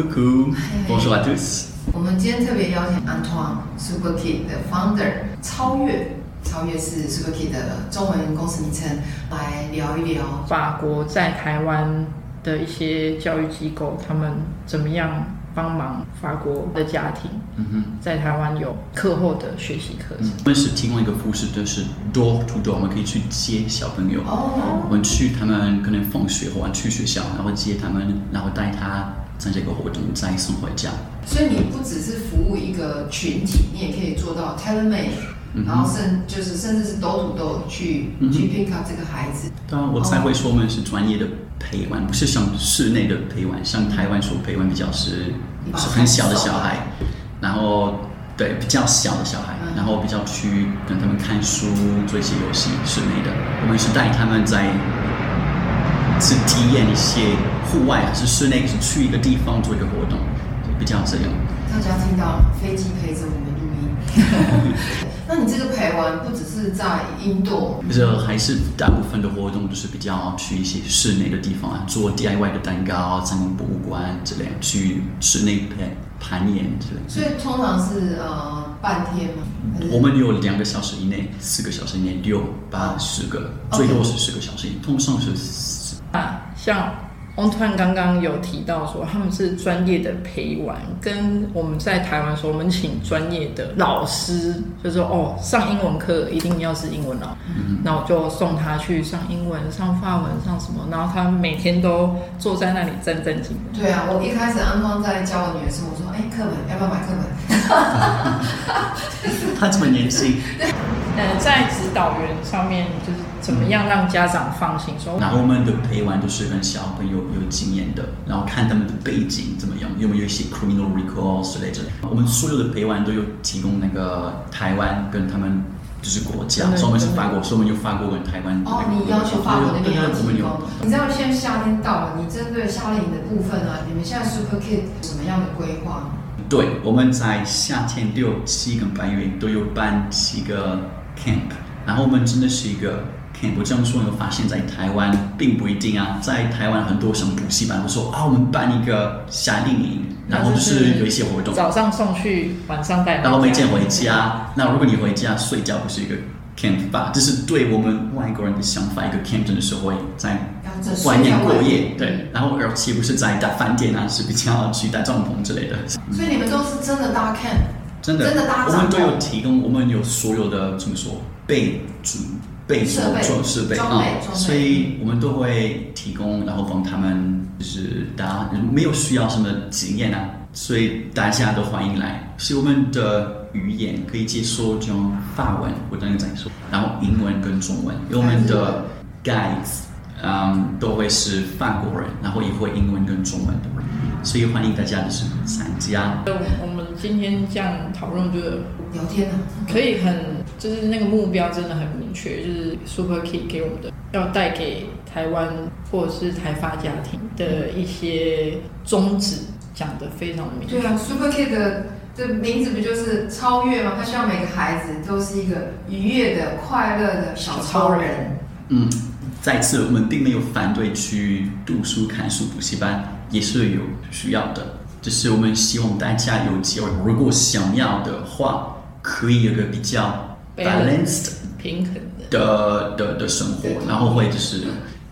Coucou，Bonjour à tous。我们今天特别邀请 Antoine Super Kid 的 Founder 超越，超越是 Super Kid 的中文公司名称，来聊一聊法国在台湾的一些教育机构，他们怎么样帮忙法国的家庭。嗯哼，在台湾有课后的学习课程。我们是提供一个服务，就是 door to door，我们可以去接小朋友。哦，我们去他们可能放学或者去学校，然后接他们，然后带他。在这个活动再送回家，所以你不只是服务一个群体，你也可以做到 tailor-made，然后甚就是甚至是 door to door 去、嗯、去 pick up 这个孩子。对啊，我才会说我们是专业的陪玩，不是像室内的陪玩，像台湾所陪玩比较是是很小的小孩，然后对比较小的小孩，然后比较去跟他们看书，做一些游戏，室内的，我们是带他们在。是体验一些户外，还是室内？是去一个地方做一个活动，比较这样。大家听到飞机陪着我们录音。那你这个陪玩不只是在印度，就是还是大部分的活动都是比较去一些室内的地方啊，做 DIY 的蛋糕、参观博物馆之类，去室内攀攀岩之类。所以通常是呃半天吗？我们有两个小时以内，四个小时以内，六八十个，最多是十个小时，通常是。啊，像 Antoine 刚刚有提到说，他们是专业的陪玩，跟我们在台湾说，我们请专业的老师，就是说哦，上英文课一定要是英文老师，那、嗯、我就送他去上英文、上法文、上什么，然后他每天都坐在那里战战兢兢。对啊，我一开始 Antoine 在教我女儿时，我说，哎，课本要不要买课本？他这么年轻。呃，在指导员上面，就是怎么样让家长放心说。然后我们的陪玩都是跟小朋友有经验的，然后看他们的背景怎么样，有没有一些 criminal record 之类的。我们所有的陪玩都有提供那个台湾跟他们就是国家，所以我们是法国，所以我们有法国跟台湾。哦，你要求法国那边要提供。你知道现在夏天到了，你针对夏令营的部分呢，你们现在 Super Kid 什么样的规划？对，我们在夏天六七跟八月都有办七个。camp，然后我们真的是一个 camp。我这样说，你会发现，在台湾并不一定啊。在台湾很多什么补习班，我说啊，我们办一个夏令营，然后就是有一些活动，早上送去，晚上带，然后每天回家。那如果你回家睡觉，不是一个 camp 吧？这是对我们外国人的想法。一个 camp 真的是会在外面过夜，对。然后而且不是在大饭店啊，是比较去搭帐篷之类的。所以你们都是真的搭 camp。真的，真的我们都有提供，我们有所有的怎么说备准备装设备啊，所以我们都会提供，然后帮他们就是大家没有需要什么经验啊，所以大家都欢迎来。是我们的语言可以接受这种法文，我等你再说，然后英文跟中文，因为我们的 guides 嗯都会是法国人，然后也会英文跟中文的人，所以欢迎大家就是参加。今天这样讨论，就聊天啊，可以很就是那个目标真的很明确，就是 Super Kid 给我们的，要带给台湾或者是台发家庭的一些宗旨，讲的非常的明确。对啊，Super Kid 的这名字不就是超越吗？他希望每个孩子都是一个愉悦的、快乐的小超人。嗯，再次我们并没有反对去读书、看书、补习班，也是有需要的。就是我们希望大家有机会，如果想要的话，可以有个比较 balanced 平衡的。的的生活，然后会就是，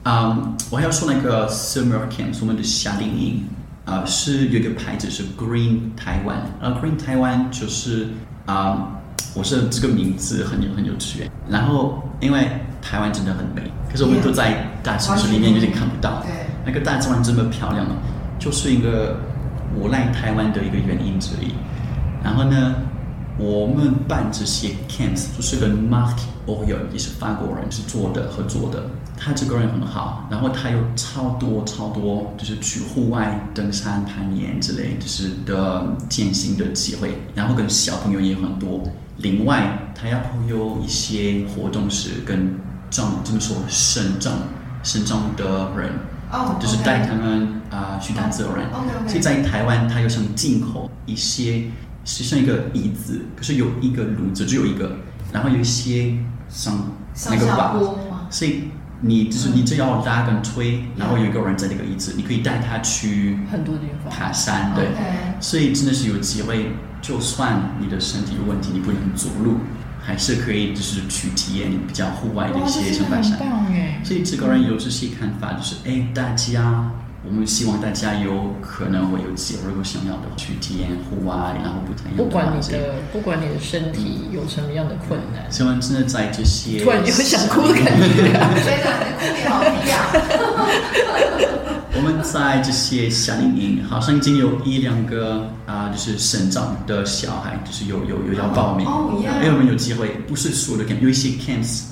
嗯，我还要说那个 summer camp，我们的夏令营，啊、呃，是有一个牌子是 Green 台湾，然后 Green 台湾就是，啊、嗯，我是这个名字很有很有趣，然后因为台湾真的很美，可是我们都在大城市里面有点看不到，对，那个大自然这么漂亮，就是一个。我来台湾的一个原因之一，然后呢，我们办这些 camps 就是跟 Marc Auriol 也是法国人是做的合作的，他这个人很好，然后他有超多超多就是去户外登山、攀岩之类就是的践行的机会，然后跟小朋友也很多。另外，他要有一些活动是跟长怎么说身障身中的人。哦，oh. 就是带他们啊、呃、去担责任。Oh, okay, okay. 所以在台湾，他又想进口一些，是像一个椅子，可是有一个炉子，只有一个，然后有一些像那个把，所以你就是你只要拉跟推，然后有一个人在那个椅子，你可以带他去很多地方爬山，对，Okay. 所以真的是有机会，就算你的身体有问题，你不能走路，还是可以就是去体验比较户外的一些长白山。所以这个人有这些看法，就是哎，大家。我们希望大家有可能会有机会，如果想要的去体验户外，然后不管你的，不管你的身体有什么样的困难，希望真的在这些。突然就会想哭的感觉，真的哭好低啊！我们在这些夏令营，好像已经有一两个啊，就是省长的小孩，就是有有有要报名，哦，因为我们有机会，不是所有的 camp，有一些 camps，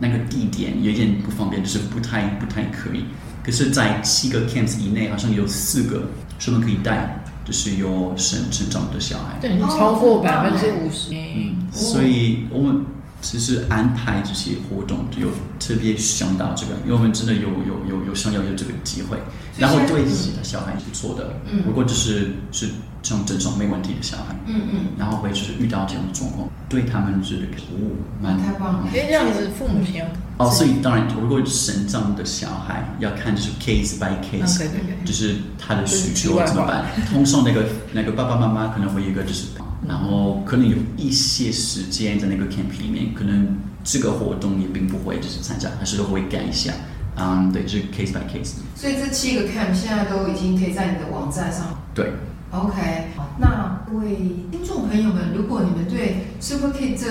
那个地点有点不方便，就是不太不太可以。可是，在七个 camps 以内，好像有四个是我们可以带，就是有生成长的小孩，对，超过百分之五十。嗯，所以我们其实安排这些活动，就有特别想到这个，因为我们真的有有有有想要有这个机会，然后对自己的小孩是不错的。嗯，如果就是是像正常没问题的小孩，嗯嗯，然后会就是遇到这样的状况，对他们这个服务蛮太棒了，因为这样子父母亲。哦，所以当然，如果神长的小孩要看就是 case by case，对对对，就是他的需求怎么办？通常那个那个爸爸妈妈可能会有一个就是，然后可能有一些时间在那个 camp 里面，可能这个活动也并不会就是参加，还是都会改一下。嗯，对，就是 case by case。所以这七个 camp 现在都已经可以在你的网站上。对。OK，那各位听众朋友们，如果你们对 Super Kid 这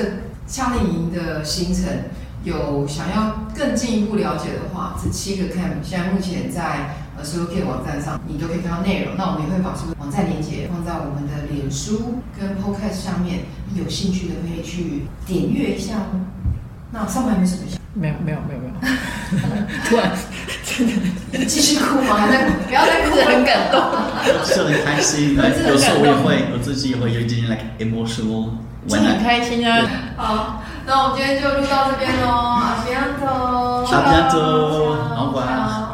夏令营的行程，有想要更进一步了解的话，这七个 camp 现在目前在呃 Super Kid 网站上，你都可以看到内容。那我们也会把这个网站链接放在我们的脸书跟 Podcast 上面，有兴趣的可以去点阅一下哦。那上半没什么想？没有没有没有没有。突然真的继续哭吗？还在不要再哭，很感动。是很开心，有时候我也会，我自己也会有一点点 like emotional。真的很开心啊！好。那我们今天就录到这边喽，阿比安走，阿比安走，好吧。